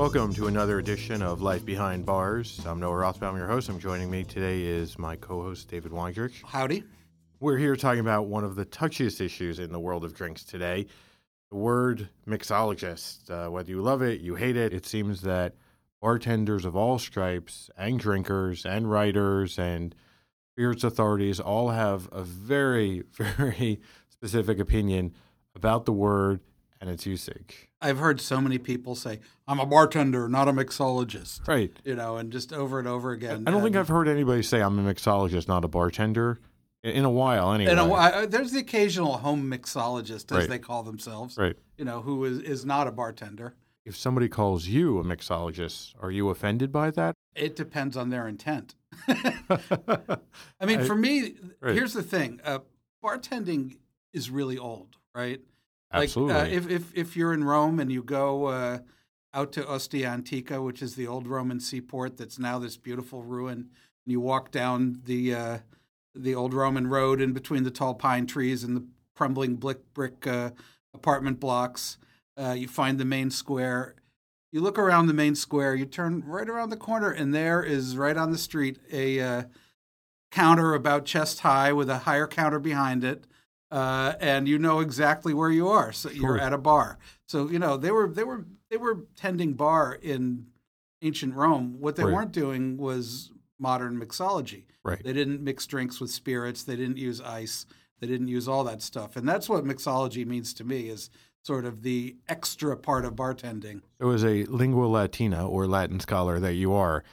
Welcome to another edition of Life Behind Bars. I'm Noah Rothbaum, your host. I'm joining me today is my co-host David Wondrich. Howdy. We're here talking about one of the touchiest issues in the world of drinks today. The word mixologist. Uh, whether you love it, you hate it, it seems that bartenders of all stripes and drinkers and writers and spirits authorities all have a very, very specific opinion about the word and its usage. I've heard so many people say, I'm a bartender, not a mixologist. Right. You know, and just over and over again. I don't think I've heard anybody say I'm a mixologist, not a bartender, in- in a while anyway. You know, I, I- there's the occasional home mixologist, as Right. they call themselves, right. you know, who is, is not a bartender. If somebody calls you a mixologist, are you offended by that? It depends on their intent. I mean, I- for me, right. here's the thing uh, bartending is really old, right? Absolutely. Like, uh, if, if, if you're in Rome and you go uh, out to Ostia Antica, which is the old Roman seaport that's now this beautiful ruin, and you walk down the uh, the old Roman road in between the tall pine trees and the crumbling brick, brick uh, apartment blocks, uh, you find the main square. You look around the main square, you turn right around the corner, and there is right on the street a uh, counter about chest high with a higher counter behind it uh, and you know exactly where you are. So Sure. you're at a bar. So you know they were they were they were tending bar in ancient Rome. What they Right. weren't doing was modern mixology. right. They didn't mix drinks with spirits. They didn't use ice. They didn't use all that stuff. And that's what mixology means to me is sort of the extra part of bartending. It was a lingua latina or Latin scholar that you are,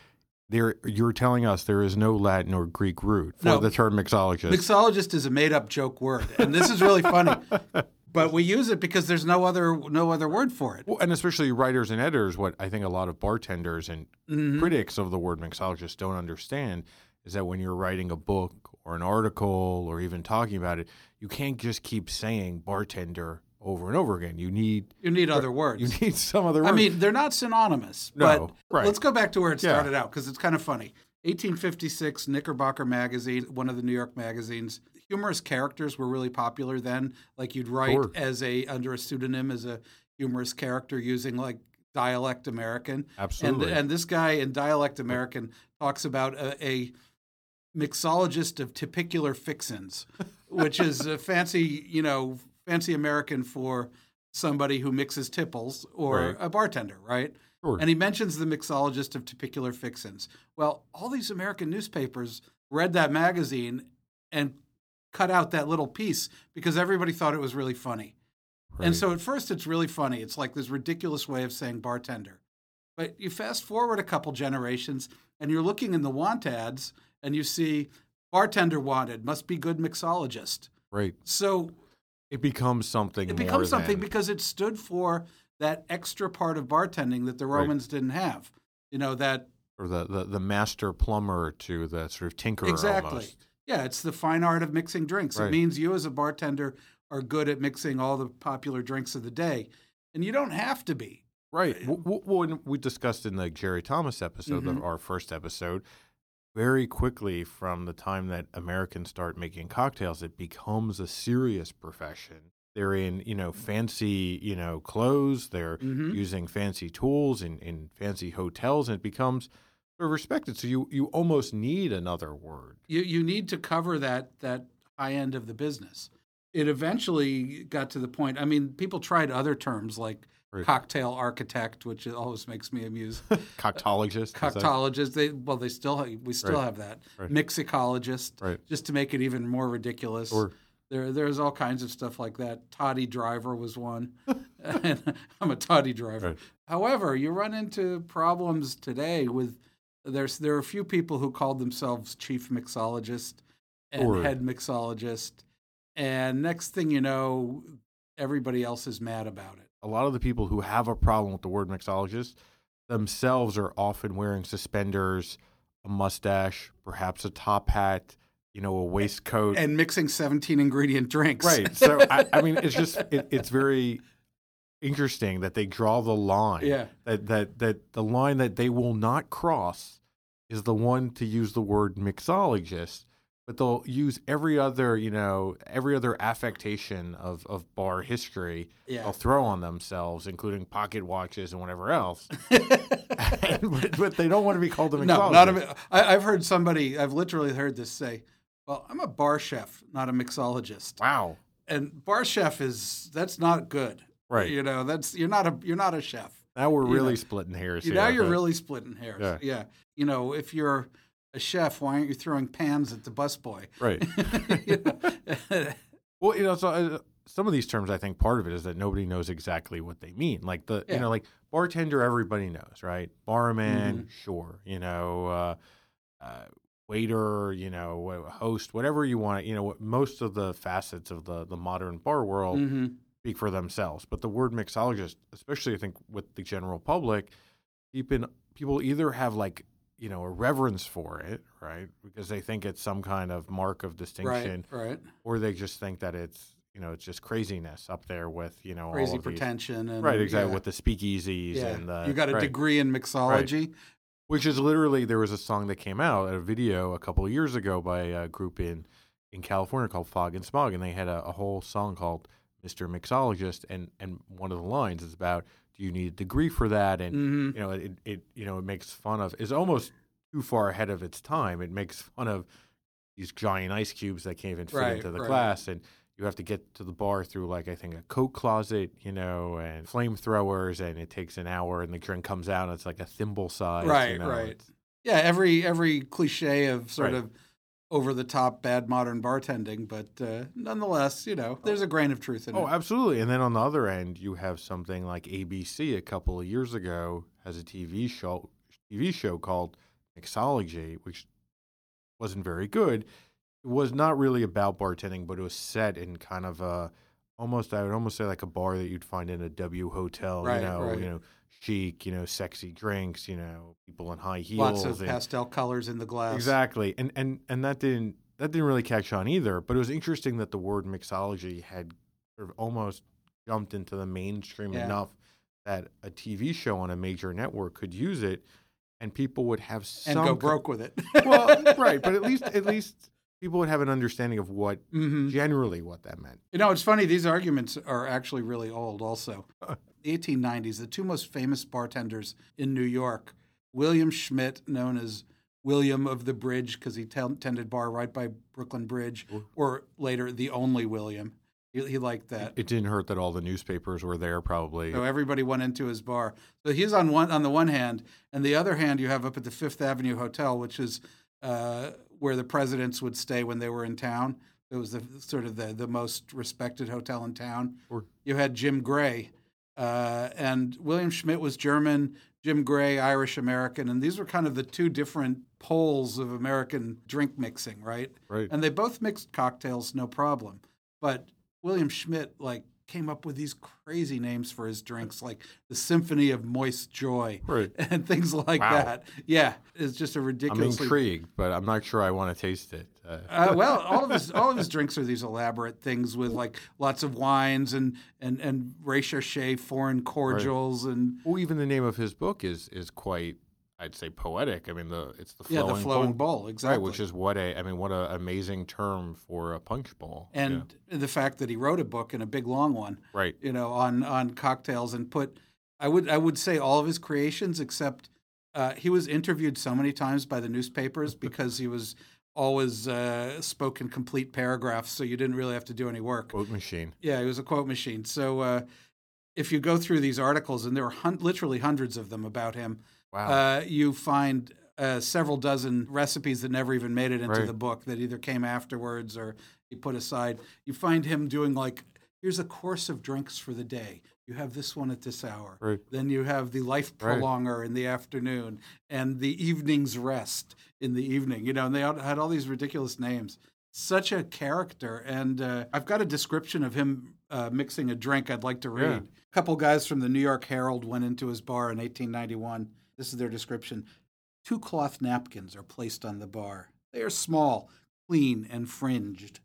there you're telling us there is no Latin or Greek root for No. the term mixologist. Mixologist is a made up joke word. And this is really funny. But we use it because there's no other no other word for it. Well, and especially writers and editors, what I think a lot of bartenders and Mhm. critics of the word mixologist don't understand is that when you're writing a book or an article or even talking about it, you can't just keep saying bartender over and over again. You need You need other words. you need some other I mean, they're not synonymous. No, but right. let's go back to where it Yeah. started out because it's kind of funny. 1856, Knickerbocker magazine, one of the New York magazines. Humorous characters were really popular then. Like you'd write Sure. as a under a pseudonym as a humorous character using like dialect American. Absolutely. And and this guy in dialect American talks about a, a mixologist of tipicular fixins, which is a fancy, you know, fancy American for somebody who mixes tipples or Right. a bartender, right? Sure. And he mentions the mixologist of tipicular fixins. Well, all these American newspapers read that magazine and cut out that little piece because everybody thought it was really funny. And so at first it's really funny. It's like this ridiculous way of saying bartender. But you fast forward a couple generations and you're looking in the want ads and you see bartender wanted, must be good mixologist. right. So It becomes something it becomes something than- because it stood for that extra part of bartending that the Right. Romans didn't have. You know, that or the, the, the master plumber to the sort of tinkerer exactly. almost. Yeah, it's the fine art of mixing drinks. Right. It means you as a bartender are good at mixing all the popular drinks of the day. And you don't have to be. Right. W- When we discussed in the Jerry Thomas episode, Mhm. of our first episode, very quickly from the time that Americans start making cocktails, it becomes a serious profession. They're in, you know, fancy, you know, clothes. They're Mhm. using fancy tools in, in fancy hotels, and it becomes sort of respected. So you, you almost need another word. you you need to cover that that high end of the business. It eventually got to the point. I mean, people tried other terms like Right. cocktail architect, which always makes me amuse. Coctologist. Coctologist. They well, they still we still Right. have that Right. mixicologist, Right. just to make it even more ridiculous. Or There, there's all kinds of stuff like that. Toddy driver was one. I'm a toddy driver. Right. However, you run into problems today with there's there are a few people who called themselves chief mixologist and Sure. head mixologist, and next thing you know, everybody else is mad about it. A lot of the people who have a problem with the word mixologist themselves are often wearing suspenders, a mustache, perhaps a top hat, you know, a waistcoat. And mixing 17 ingredient drinks. right. So I, I mean, it's just it, it's very interesting that they draw the line. Yeah. That that that the line that they will not cross is the one to use the word mixologist, but they'll use every other, you know, every other affectation of, of bar history. Yeah. They'll throw on themselves, including pocket watches and whatever else. but, but they don't want to be called a No, mixologist. not a. I, I've heard somebody. I've literally heard this say, "Well, I'm a bar chef, not a mixologist." Wow. And bar chef is that's not good, Right. You know, that's you're not a you're not a chef. Now we're You really know, splitting hairs You- here. now you're really splitting hairs. Yeah. Yeah. You know, if you're a chef, why aren't you throwing pans at the busboy? right. Well, you know, so uh, some of these terms, I think part of it is that nobody knows exactly what they mean. Like the, you know, like bartender, everybody knows, right? Barman, Mm-hmm. sure. You know, uh, uh, waiter, you know, host, whatever you want. You know, most of the facets of the the modern bar world Mhm. speak for themselves. But the word mixologist, especially I think with the general public, people people either have like you know a reverence for it, right, because they think it's some kind of mark of distinction Right. Right. or they just think that it's you know it's just craziness up there with you know Crazy all of these, pretension and right exactly yeah. with the speakeasies Yeah. and the you got a right, degree in mixology. which is literally there was a song that came out a video a couple of years ago by a group in in California called Fog and Smog and they had a, a whole song called Mr. Mixologist and and one of the lines is about do you need a degree for that and hmm you know it, it you know it makes fun of is almost too far ahead of its time it makes fun of these giant ice cubes that can't even fit Right, into the right. glass and you have to get to the bar through like i think a coat closet you know and flamethrowers and it takes an hour and the drink comes out and it's like a thimble size you Right, know, right. Yeah, every every cliche of sort Right. of over the top bad modern bartending, but uh, nonetheless, you know, there's a grain of truth in oh it. Oh, absolutely and then on the other end you have something like abc a couple of years ago has a tv show tv show called mixology which wasn't very good it was not really about bartending, but it was set in kind of a almost I would almost say like a bar that you'd find in a W hotel, Right, you know, right. you know, chic, you know, sexy drinks, you know, people in high heels Lots of and- pastel colors in the glass. Exactly. And and and that didn't that didn't really catch on either, but it was interesting that the word mixology had sort of almost jumped into the mainstream Yeah. enough that a TV show on a major network could use it and people would have some And go broke with it. well, right, but at least at least people would have an understanding of what hmm generally what that meant. You know, it's funny. These arguments are actually really old. Also, 1890s, the two most famous bartenders in New York, William Schmidt, known as William of the Bridge because he t- tended bar right by Brooklyn Bridge, or later the only William. He, he liked that. It didn't hurt that all the newspapers were there probably. So everybody went into his bar. So he's on one on the one hand, and the other hand you have up at the Fifth Avenue Hotel, which is uh, where the presidents would stay when they were in town. It was the sort of the, the most respected hotel in town. Sure. You had Jim Gray, uh, and William Schmidt was German. Jim Gray, Irish American, and these were kind of the two different poles of American drink mixing, right? right. And they both mixed cocktails, no problem. But William Schmidt like came up with these crazy names for his drinks, like the Symphony of Moist Joy Right. and things like Wow. that. Yeah, it's just a I'm ridiculously. intrigued, but I'm not sure I want to taste it. Uh, Uh, well, all of his all of his drinks are these elaborate things with like lots of wines and and and recherche foreign cordials and well, even the name of his book is is quite, I'd say, poetic. I mean, the it's the yeah, flowing, the flowing bowl, bowl exactly. right? Which is what a, I mean, what an amazing term for a punch bowl. Yeah. and the fact that he wrote a book and a big long one. right, you know, on on cocktails and put. I would I would say all of his creations except uh, he was interviewed so many times by the newspapers because he was always uh, spoke in complete paragraphs, so you didn't really have to do any work. quote machine. Yeah, he was a quote machine. So uh, if you go through these articles, and there are hun- literally hundreds of them about him, Wow. uh, you find uh, several dozen recipes that never even made it into Right. the book that either came afterwards or he put aside. You find him doing like, here's a course of drinks for the day. You have this one at this hour. Right. Then you have the life Right. prolonger in the afternoon and the evening's rest in the evening. You know, and they had all these ridiculous names. Such a character. And uh, I've got a description of him uh, mixing a drink I'd like to read. Yeah. A couple guys from the New York Herald went into his bar in 1891. This is their description. Two cloth napkins are placed on the bar. They are small, clean, and fringed.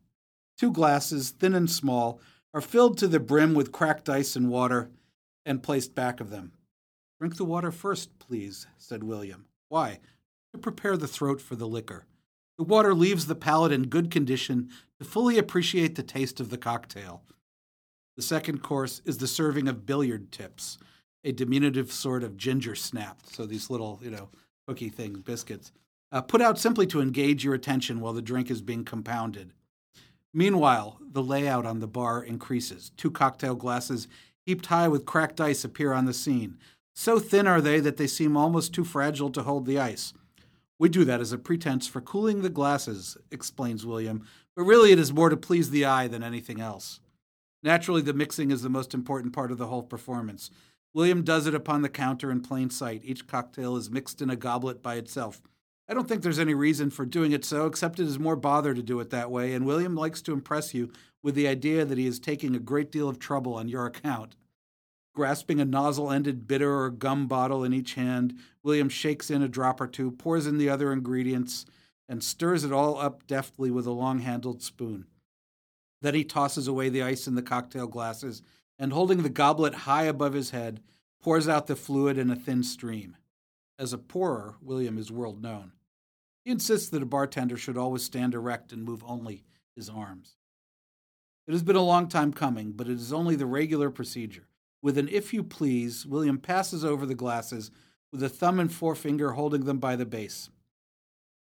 Two glasses, thin and small, are filled to the brim with cracked ice and water and placed back of them. Drink the water first, please, said William. Why? To prepare the throat for the liquor. The water leaves the palate in good condition to fully appreciate the taste of the cocktail. The second course is the serving of billiard tips, a diminutive sort of ginger snap. So these little, you know, cookie things, biscuits, uh, put out simply to engage your attention while the drink is being compounded. Meanwhile, the layout on the bar increases. Two cocktail glasses heaped high with cracked ice appear on the scene. So thin are they that they seem almost too fragile to hold the ice. We do that as a pretense for cooling the glasses, explains William, but really it is more to please the eye than anything else. Naturally, the mixing is the most important part of the whole performance. William does it upon the counter in plain sight. Each cocktail is mixed in a goblet by itself. I don't think there's any reason for doing it so, except it is more bother to do it that way, and William likes to impress you with the idea that he is taking a great deal of trouble on your account. Grasping a nozzle ended bitter or gum bottle in each hand, William shakes in a drop or two, pours in the other ingredients, and stirs it all up deftly with a long handled spoon. Then he tosses away the ice in the cocktail glasses and, holding the goblet high above his head, pours out the fluid in a thin stream. As a pourer, William is world known. He insists that a bartender should always stand erect and move only his arms. It has been a long time coming, but it is only the regular procedure. With an if you please, William passes over the glasses with a thumb and forefinger holding them by the base.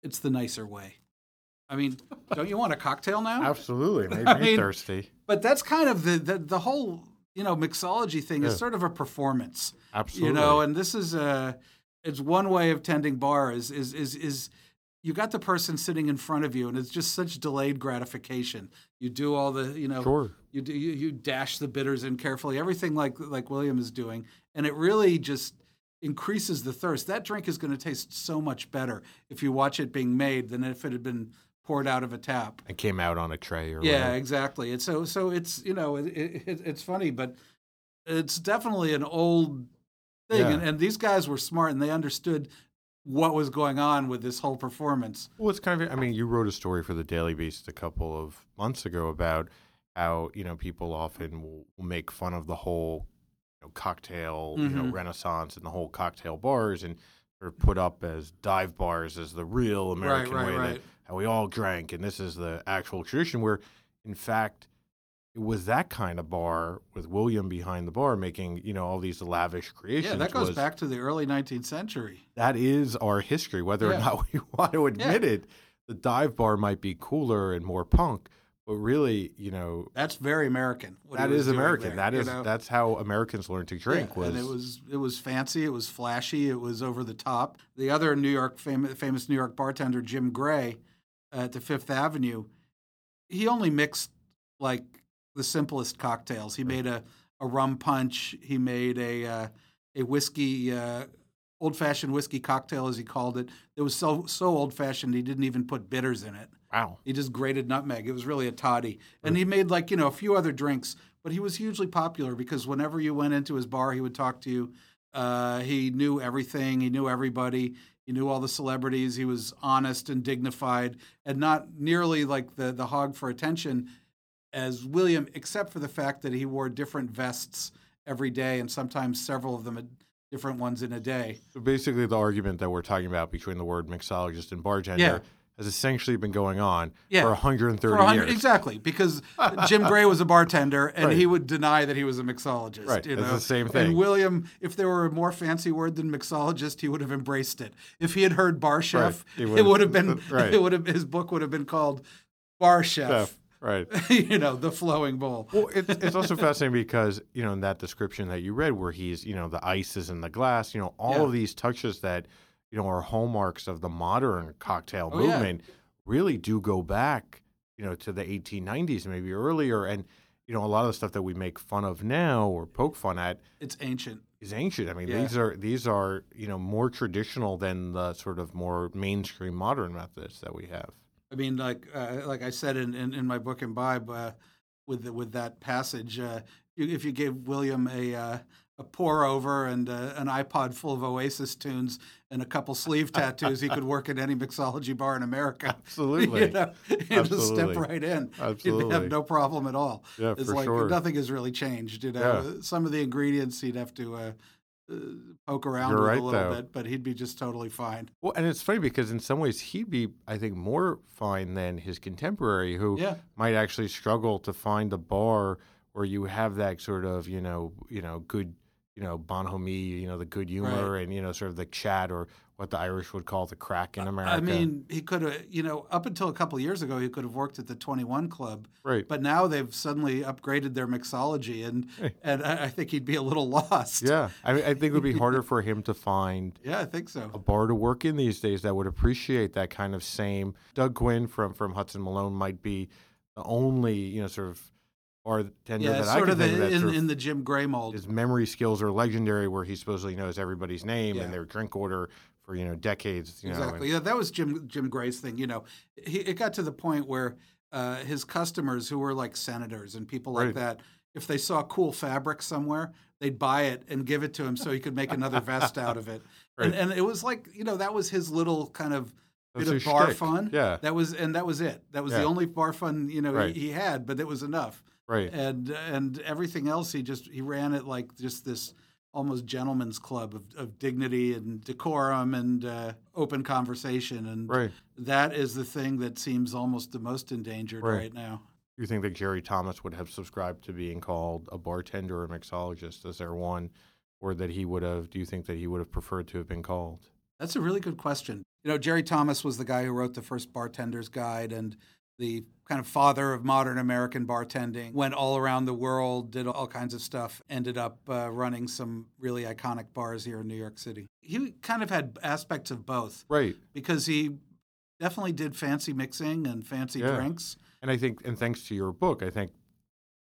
It's the nicer way. I mean, don't you want a cocktail now? Absolutely, made I me mean, thirsty. But that's kind of the the, the whole you know mixology thing Yeah. is sort of a performance. Absolutely, You know, and this is a it's one way of tending bar is is is is you got the person sitting in front of you and it's just such delayed gratification. You do all the you know sure. you do you, you dash the bitters in carefully, everything like like William is doing, and it really just increases the thirst. That drink is going to taste so much better if you watch it being made than if it had been poured out of a tap. It came out on a tray or Yeah, whatever. exactly. It's so so it's you know it, it, it's funny, but it's definitely an old thing, Yeah. and, and these guys were smart and they understood what was going on with this whole performance. Well, it's kind of. I mean, you wrote a story for the Daily Beast a couple of months ago about how you know people often will, make fun of the whole you know, cocktail you know Mhm. renaissance and the whole cocktail bars and of put up as dive bars as the real American right, way right. that how we all drank and this is the actual tradition. Where in fact it was that kind of bar with William behind the bar making you know all these lavish creations. Yeah, that goes was- back to the early 19th century. that is our history, whether Yeah. or not we want to admit it. The dive bar might be cooler and more punk, but really, you know, That's very American. that is American. there, That you know? that's how Americans learned to drink. Yeah, was, and it was it was fancy, it was flashy, it was over the top. The other New York famous, famous New York bartender Jim Gray at the Fifth Avenue, he only mixed like the simplest cocktails. He made a, a rum punch. He made a uh, a whiskey uh, old fashioned whiskey cocktail as he called it. It was so so old fashioned he didn't even put bitters in it. Wow. He just grated nutmeg. It was really a toddy. And he made like, you know, a few other drinks, but he was hugely popular because whenever you went into his bar, he would talk to you. Uh, he knew everything. He knew everybody. He knew all the celebrities. He was honest and dignified and not nearly like the, the hog for attention as William, except for the fact that he wore different vests every day and sometimes several of them had different ones in a day. So basically, the argument that we're talking about between the word mixologist and bartender Yeah. Has essentially been going on Yeah. for 130 For 100 years. Exactly, because Jim Gray was a bartender and Right. he would deny that he was a mixologist. Right, You it's know? the same thing. And William, if there were a more fancy word than mixologist, he would have embraced it. If he had heard bar chef, he it would have been right. it would have his book would have been called Bar Chef. Chef, right. you know, the flowing bowl. Well, it's, it's also fascinating because you know in that description that you read, where he's you know the ice is in the glass, you know all Yeah. of these touches that you know are hallmarks of the modern cocktail Oh, yeah. movement really do go back you know to the 1890s, maybe earlier, and you know a lot of the stuff that we make fun of now or poke fun at It's ancient. is ancient. I mean Yeah. these are these are you know more traditional than the sort of more mainstream modern methods that we have. I mean, like uh, like I said in, in, in my book Imbibe, uh, with the, with that passage, uh, you, if you gave William a uh, a pour over and uh, an iPod full of Oasis tunes and a couple sleeve tattoos, he could work at any mixology bar in America. Absolutely. you know, he'd just step right in. He'd Absolutely. have no problem at all. Yeah, It's for like sure. nothing has really changed. You know, some of the ingredients he'd have to uh, uh, poke around You're with right, a little though. bit, but he'd be just totally fine. Well, and it's funny because in some ways he'd be, I think, more fine than his contemporary, who Yeah. might actually struggle to find a bar where you have that sort of, you know, you know, good, you know, bonhomie, you know, the good humor, and you know, sort of the chat or what the Irish would call the crack in America. I mean, he could have, you know, up until a couple of years ago, he could have worked at the 21 Club, right? but now they've suddenly upgraded their mixology, and Hey. and I, I think he'd be a little lost. Yeah, I, mean, I think it would be harder for him to find Yeah, I think so. a bar to work in these days that would appreciate that kind of same. Doug Quinn from from Hudson Malone might be the only you know sort of bartender Yeah, that I can of the, of that in, sort of in the Jim Gray mold. his memory skills are legendary, where he supposedly knows everybody's name Yeah. and their drink order for you know decades. You know, exactly. yeah, that was Jim Jim Gray's thing. You know, he, it got to the point where uh, his customers, who were like senators and people like Right. that, if they saw cool fabric somewhere, they'd buy it and give it to him so he could make another vest out of it. And, Right. and it was like you know that was his little kind of bit of bar shtick. fun. Yeah. that was and that was it. That was the only bar fun you know Right. he, he had, but it was enough. Right. And and everything else he just he ran it like just this almost gentleman's club of, of dignity and decorum and uh, open conversation and Right. that is the thing that seems almost the most endangered right, Right. now. You think that Jerry Thomas would have subscribed to being called a bartender or a mixologist? Is there one, or that he would have? Do you think that he would have preferred to have been called? That's a really good question. You know, Jerry Thomas was the guy who wrote the first bartender's guide and the kind of father of modern American bartending. Went all around the world, did all kinds of stuff, ended up uh, running some really iconic bars here in New York City. He kind of had aspects of both Right. because he definitely did fancy mixing and fancy Yeah. drinks. And I think, and thanks to your book, I think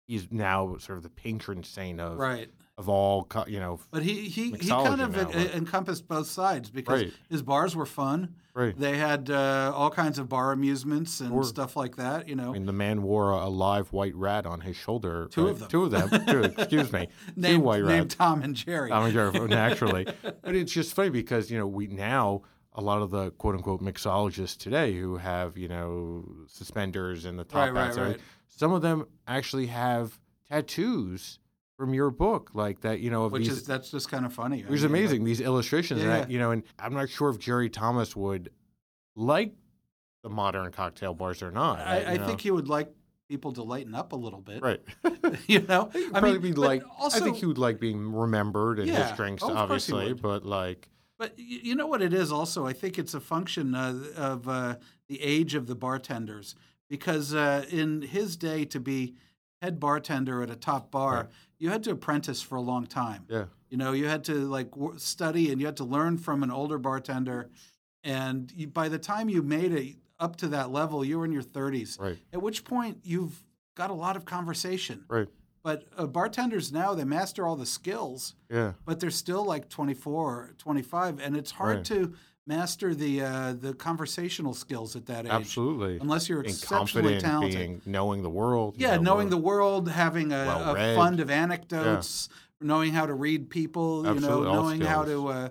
he's now sort of the patron saint of Right. Of all, you know, But he he, he kind of en- encompassed both sides because Right. his bars were fun. right. They had uh, all kinds of bar amusements and Sure. stuff like that. You know, I mean, the man wore a, a live white rat on his shoulder. Two right? of them. Two of them. Two, excuse me. two named, white named rats. Tom and Jerry. Tom and Jerry, naturally. But it's just funny because, you know, we now, a lot of the quote unquote mixologists today who have, you know, suspenders and the top Right, right, hats, and right. some of them actually have tattoos from your book, like that, you know, of which these. is that's just kind of funny. I it was mean, like, amazing, these illustrations. I, Yeah. you know, and I'm not sure if Jerry Thomas would like the modern cocktail bars or not. I, I think he would like people to lighten up a little bit. Right. you know, I mean, be like, also, I think he would like being remembered and Yeah. his drinks, Oh, of course he obviously, but like, But you know what it is also? I think it's a function uh, of uh, the age of the bartenders. Because uh, in his day, to be head bartender at a top bar, Right. you had to apprentice for a long time. yeah, You know, you had to like study and you had to learn from an older bartender. And you, by the time you made it up to that level, you were in your 30s. right, At which point you've got a lot of conversation. right, But uh, bartenders now, they master all the skills yeah. but they're still like 24 or 25 and it's hard Right. to master the uh, the conversational skills at that age Absolutely. unless you're exceptionally talented being knowing the world. you yeah know, knowing the world having a, a fund of anecdotes knowing how to read people you know Absolutely, knowing how to uh,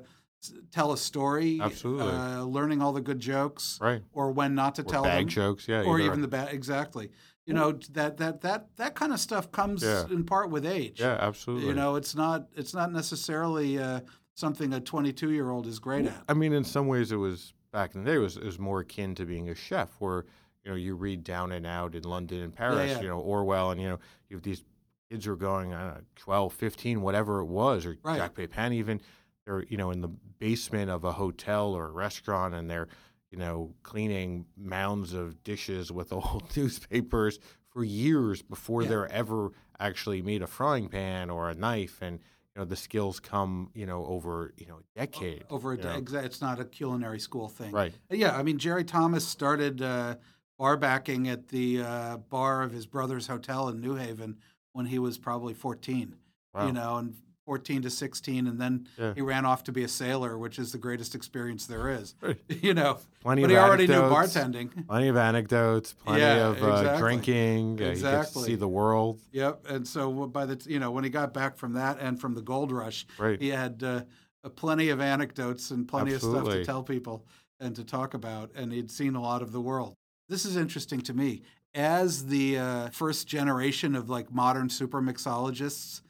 tell a story Absolutely. uh, learning all the good jokes right or when not to or tell bag them jokes. Yeah, or even the bad exactly you know that that that that kind of stuff comes Yeah. in part with age yeah, absolutely. you know, it's not it's not necessarily uh, something a 22 year old is great at. I mean, in some ways, it was back in the day. It was it was more akin to being a chef, where you know you read Down and Out in London and Paris, yeah. you know Orwell, and you know you have these kids who are going, I don't know, 12, 15, whatever it was, or Right. Jacques Pépin even. They're you know in the basement of a hotel or a restaurant, and they're you know cleaning mounds of dishes with old newspapers for years before Yeah. they're ever actually made a frying pan or a knife, and you know the skills come you know over you know a decade. Over a know. exa- it's not a culinary school thing. Right. Yeah, I mean Jerry Thomas started uh, bar backing at the uh, bar of his brother's hotel in New Haven when he was probably 14. Wow. You know, and 14 to 16, and then Yeah. he ran off to be a sailor, which is the greatest experience there is. You know, Plenty but of he already knew bartending. Plenty of anecdotes, plenty Yeah, of uh, exactly. drinking. Uh, to Exactly. see the world. Yep. And so by the you know when he got back from that and from the gold rush, Right. he had uh, uh, plenty of anecdotes and plenty of stuff to tell people and to talk about, and he'd seen a lot of the world. This is interesting to me as the uh, first generation of like modern super mixologists.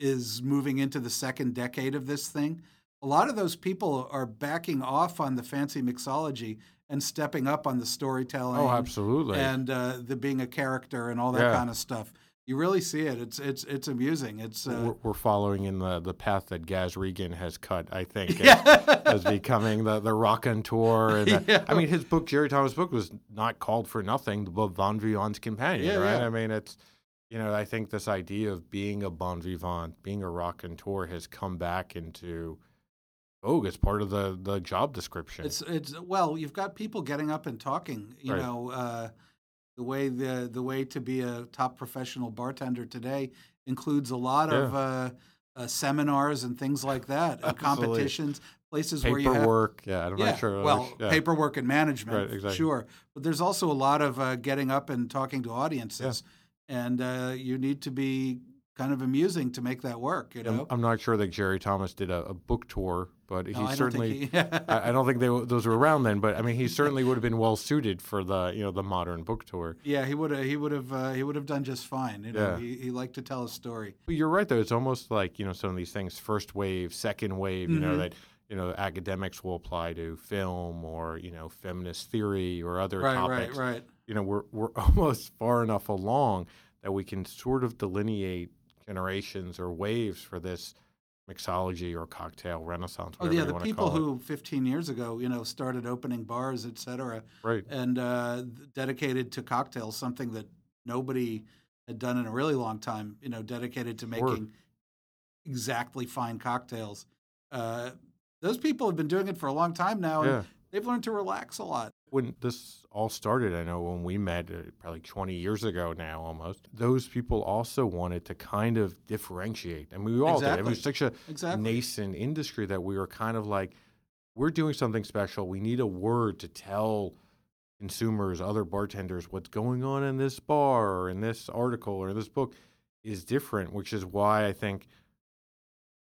Is moving into the second decade of this thing, a lot of those people are backing off on the fancy mixology and stepping up on the storytelling. Oh, absolutely. And uh, the being a character and all that Yeah. kind of stuff. You really see it. It's it's it's amusing. It's uh, we're, we're following in the, the path that Gaz Regan has cut, I think, as, yeah. as becoming the, the rock and tour. And the- Yeah. I mean, his book, Jerry Thomas' book, was not called for nothing, the Bon Vivant's Companion, Yeah, right? I mean, it's, you know, I think this idea of being a Bon Vivant, being a rock and tour has come back into vogue as part of the, the job description. It's it's well, you've got people getting up and talking. You Right. know, uh, the way the the way to be a top professional bartender today includes a lot of uh, uh, seminars and things like that, Absolutely. competitions, places where you have Paperwork, yeah, I'm yeah, not sure. well, yeah. paperwork and management, Right, exactly. sure. But there's also a lot of uh, getting up and talking to audiences, and uh, you need to be kind of amusing to make that work. You I'm, know, I'm not sure that Jerry Thomas did a, a book tour, but No, he I don't certainly. think he- I, I don't think they, those were around then, but I mean, he certainly would have been well suited for the you know the modern book tour. yeah, he would have he would have uh, he would have done just fine. You know, Yeah. he, he liked to tell a story. You're right, though. It's almost like you know some of these things: first wave, second wave. You know Mhm. that you know academics will apply to film or you know feminist theory or other Right, topics. right, right. You know, we're we're almost far enough along that we can sort of delineate generations or waves for this mixology or cocktail renaissance. Oh yeah, the people who 15 years ago, you know, started opening bars, et cetera, right. and uh, dedicated to cocktails, something that nobody had done in a really long time. You know, dedicated to making exactly fine cocktails. Uh, those people have been doing it for a long time now, and Yeah. they've learned to relax a lot. When this all started, I know when we met uh, probably 20 years ago now almost, those people also wanted to kind of differentiate. I And we all did. It was such a Exactly. nascent industry that we were kind of like, we're doing something special. We need a word to tell consumers, other bartenders, what's going on in this bar or in this article or in this book is different, which is why I think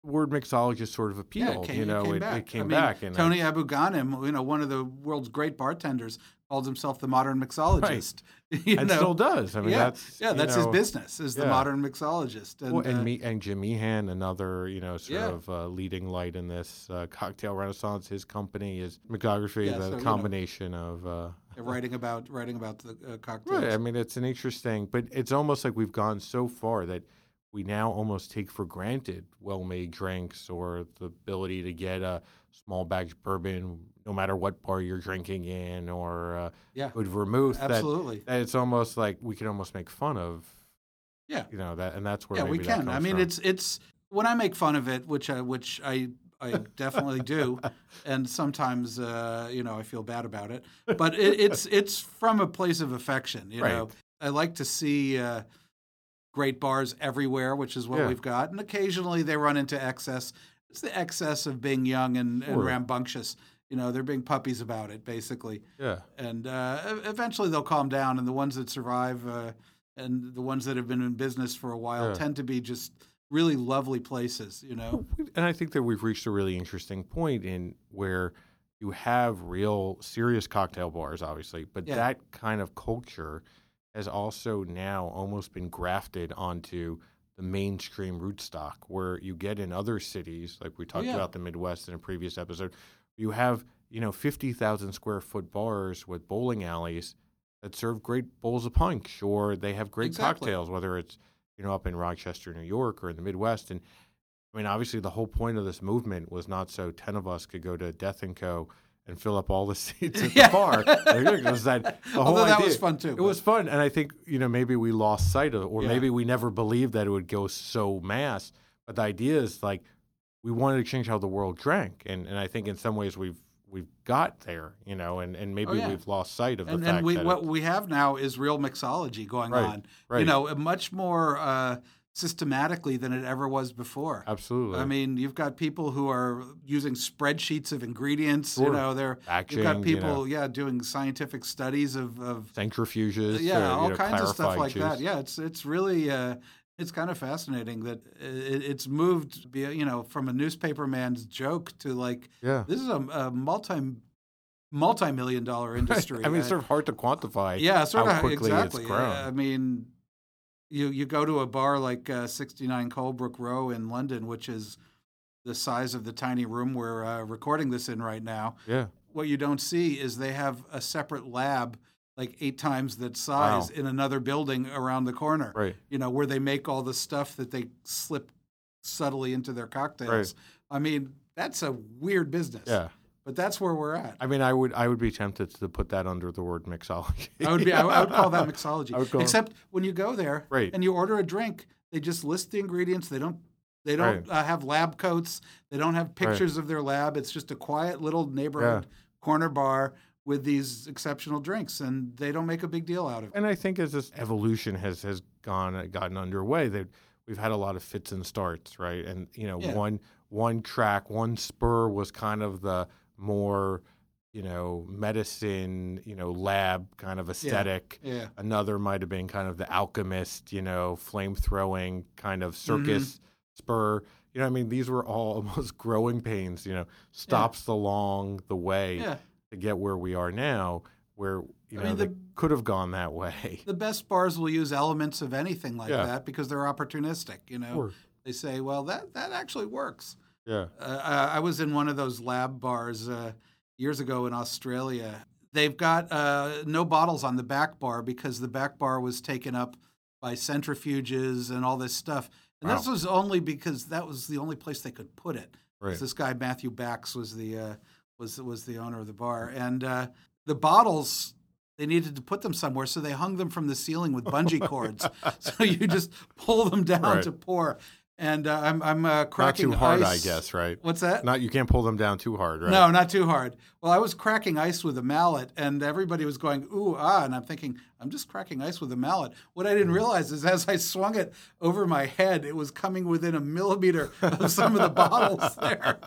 word mixologist sort of Yeah, appealed. it came, you know, it came it, back. it came I mean, back. And Tony Abou-Ganim, you know, one of the world's great bartenders, calls himself the modern mixologist. You and know? still does. I mean, yeah, that's yeah, that's know, his business is the modern mixologist. And, Well, and uh, me and Jim Meehan, another you know sort Yeah. of uh, leading light in this uh, cocktail renaissance. His company is Mixography, Yeah, the so, you know, combination of. Uh, writing about writing about the uh, cocktails. right. I mean, it's an interesting, but it's almost like we've gone so far that we now almost take for granted well-made drinks or the ability to get a small batch bourbon, no matter what bar you're drinking in, or uh, Yeah. good vermouth. Absolutely. That, it's almost like we can almost make fun of. Yeah. You know that, and that's where yeah, we that can. I mean, from. it's it's when I make fun of it, which I which I I definitely do, and sometimes uh, you know I feel bad about it. But it, it's it's from a place of affection. You Right. know, I like to see uh, great bars everywhere, which is what Yeah. we've got, and occasionally they run into excess. It's the excess of being young and, and rambunctious. You know, they're being puppies about it, basically. yeah. and uh, eventually they'll calm down. And the ones that survive uh, and the ones that have been in business for a while Yeah. tend to be just really lovely places. You know, And I think that we've reached a really interesting point in where you have real serious cocktail bars, obviously, but Yeah. that kind of culture has also now almost been grafted onto the mainstream rootstock, where you get in other cities, like we talked Oh, yeah. about the Midwest in a previous episode, you have you know fifty thousand square foot bars with bowling alleys that serve great bowls of punch, or they have great Exactly. cocktails, whether it's you know up in Rochester, New York, or in the Midwest, and I mean, obviously, the whole point of this movement was not so ten of us could go to Death and Co. and fill up all the seats at the Yeah. bar. That the whole although that idea- was fun too. It was fun, and I think you know maybe we lost sight of, it, or Yeah. maybe we never believed that it would go so mass. But the idea is like we wanted to change how the world drank, and and I think in some ways we've we've got there, you know, and and maybe Oh, yeah. we've lost sight of and, the fact and we, that what we have now is real mixology going Right, on. right. You know, much more uh, systematically than it ever was before. absolutely. I mean, you've got people who are using spreadsheets of ingredients. You know, they're Batching, you've got you people, know. yeah, doing scientific studies of, of centrifuges, yeah, to, all know, kinds of stuff like that. Yeah, it's it's really uh, it's kind of fascinating that it, it's moved, be- you know, from a newspaper man's joke to like yeah. this is a, a multi multi million dollar industry. I mean, it's sort of hard to quantify. yeah, sort how of quickly it's exactly. grown. I mean, You you go to a bar like uh, 69 Colebrook Row in London, which is the size of the tiny room we're uh, recording this in right now. Yeah. What you don't see is they have a separate lab, like eight times that size, Wow. in another building around the corner. Right. You know where they make all the stuff that they slip subtly into their cocktails. I mean, that's a weird business. Yeah. But that's where we're at. I mean, I would I would be tempted to put that under the word mixology. I would be. I, I would call that mixology. Call- Except when you go there Right. and you order a drink, they just list the ingredients. They don't. They don't Right. uh, have lab coats. They don't have pictures of their lab. It's just a quiet little neighborhood corner bar with these exceptional drinks, and they don't make a big deal out of it. And I think as this evolution has has gone gotten underway, that we've had a lot of fits and starts, right? And you know, Yeah. one one track, one spur was kind of the more you know medicine, you know, lab kind of aesthetic. Yeah. Another might have been kind of the alchemist, you know, flame throwing kind of mm-hmm. circus spur. You know, I mean, these were all almost growing pains. You know, stops along the way Yeah. to get where we are now, where you I know mean, they the- could have gone that way. The best bars will use elements of anything like Yeah. that because they're opportunistic. You know, Sure. they say, "Well, that that actually works." Yeah. Uh, I I was in one of those lab bars uh, years ago in Australia. They've got uh, no bottles on the back bar because the back bar was taken up by centrifuges and all this stuff. And this was only because that was the only place they could put it. Right. This guy Matthew Bax was the uh, was was the owner of the bar, and uh, the bottles they needed to put them somewhere, so they hung them from the ceiling with bungee cords. so you just pull them down Right. to pour. And uh, I'm I'm uh, Not too hard, I guess, right? What's that? Not you can't pull them down too hard, right? No, not too hard. Well, I was cracking ice with a mallet, and everybody was going ooh ah, and I'm thinking I'm just cracking ice with a mallet. What I didn't realize is as I swung it over my head, it was coming within a millimeter of some of the bottles there.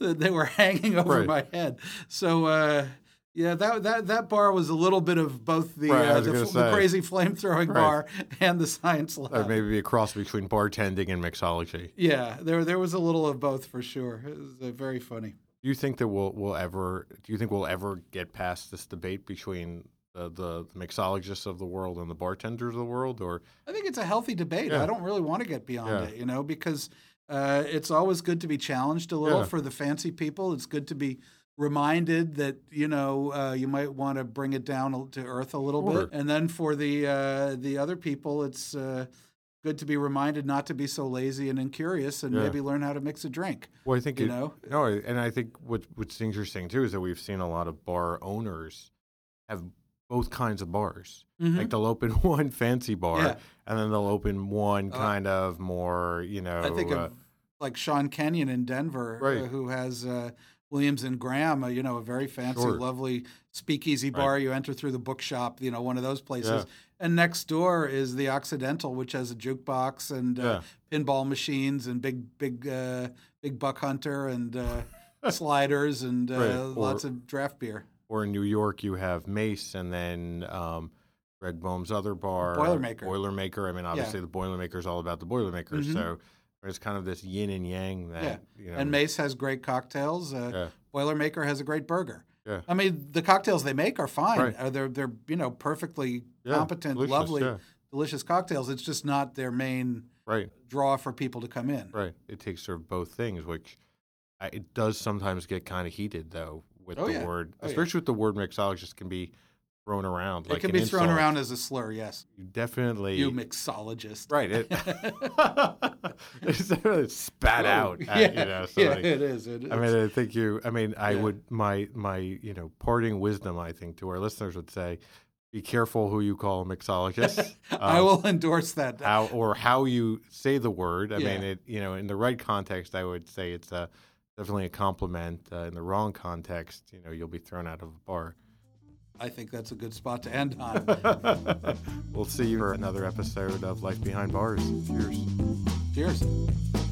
they were hanging over Right. my head. So. Uh, yeah, that that that bar was a little bit of both the Right, uh, the, the crazy flame throwing Right. bar and the science lab. Or maybe a cross between bartending and mixology. Yeah, there there was a little of both for sure. It was uh, very funny. Do you think that we'll we'll ever do you think we'll ever get past this debate between the, the, mixologists of the world and the bartenders of the world or I think it's a healthy debate. Yeah. I don't really want to get beyond Yeah. it, you know, because uh, it's always good to be challenged a little Yeah. for the fancy people. It's good to be reminded that you know uh, you might want to bring it down to earth a little Sure. bit, and then for the uh, the other people, it's uh, good to be reminded not to be so lazy and incurious, and Yeah. maybe learn how to mix a drink. well I think You it, know, No, and I think what what's interesting too is that we've seen a lot of bar owners have both kinds of bars. Mhm. Like they'll open one fancy bar Yeah. and then they'll open one Uh, kind of more, you know, I think uh, of like Sean Kenyon in Denver, uh, Right. who has uh, Williams and Graham, uh, you know, a very fancy, Sure. lovely speakeasy Right. bar. You enter through the bookshop, you know, one of those places. Yeah. And next door is the Occidental, which has a jukebox and uh, pinball machines and big, big, uh, big buck hunter and uh, sliders and uh, Right. lots Or- of draft beer. or in New York you have Mace and then um, Greg Boehm's other bar, Boilermaker. Boilermaker. I mean, obviously the Boilermaker is all about the Boilermakers, Mhm. so there's kind of this yin and yang that Yeah. you know. And Mace has great cocktails. Uh, yeah, Boilermaker has a great burger. Yeah. I mean, the cocktails they make are fine. Right. Uh, they're they're you know perfectly yeah, competent, delicious, lovely, yeah, delicious cocktails. It's just not their main right, draw for people to come in. right. It takes sort of both things, which I, it does sometimes get kind of heated though with Oh, the yeah. word, Oh, especially with the word mixologist can be thrown around. like it can an be thrown around as a slur. Yes, You definitely you mixologist. right. It, it's spat Oh, out. yeah, you know, yeah, it is. It, I mean, I think you. I mean, I Yeah. would my my you know parting wisdom. I think to our listeners would say, be careful who you call a mixologist. I um, will endorse that. how or how you say the word. I mean, it you know in the right context, I would say it's a definitely a compliment. Uh, in the wrong context, you know, you'll be thrown out of a bar. I think that's a good spot to end on. we'll see you for another episode of Life Behind Bars. Cheers. Cheers.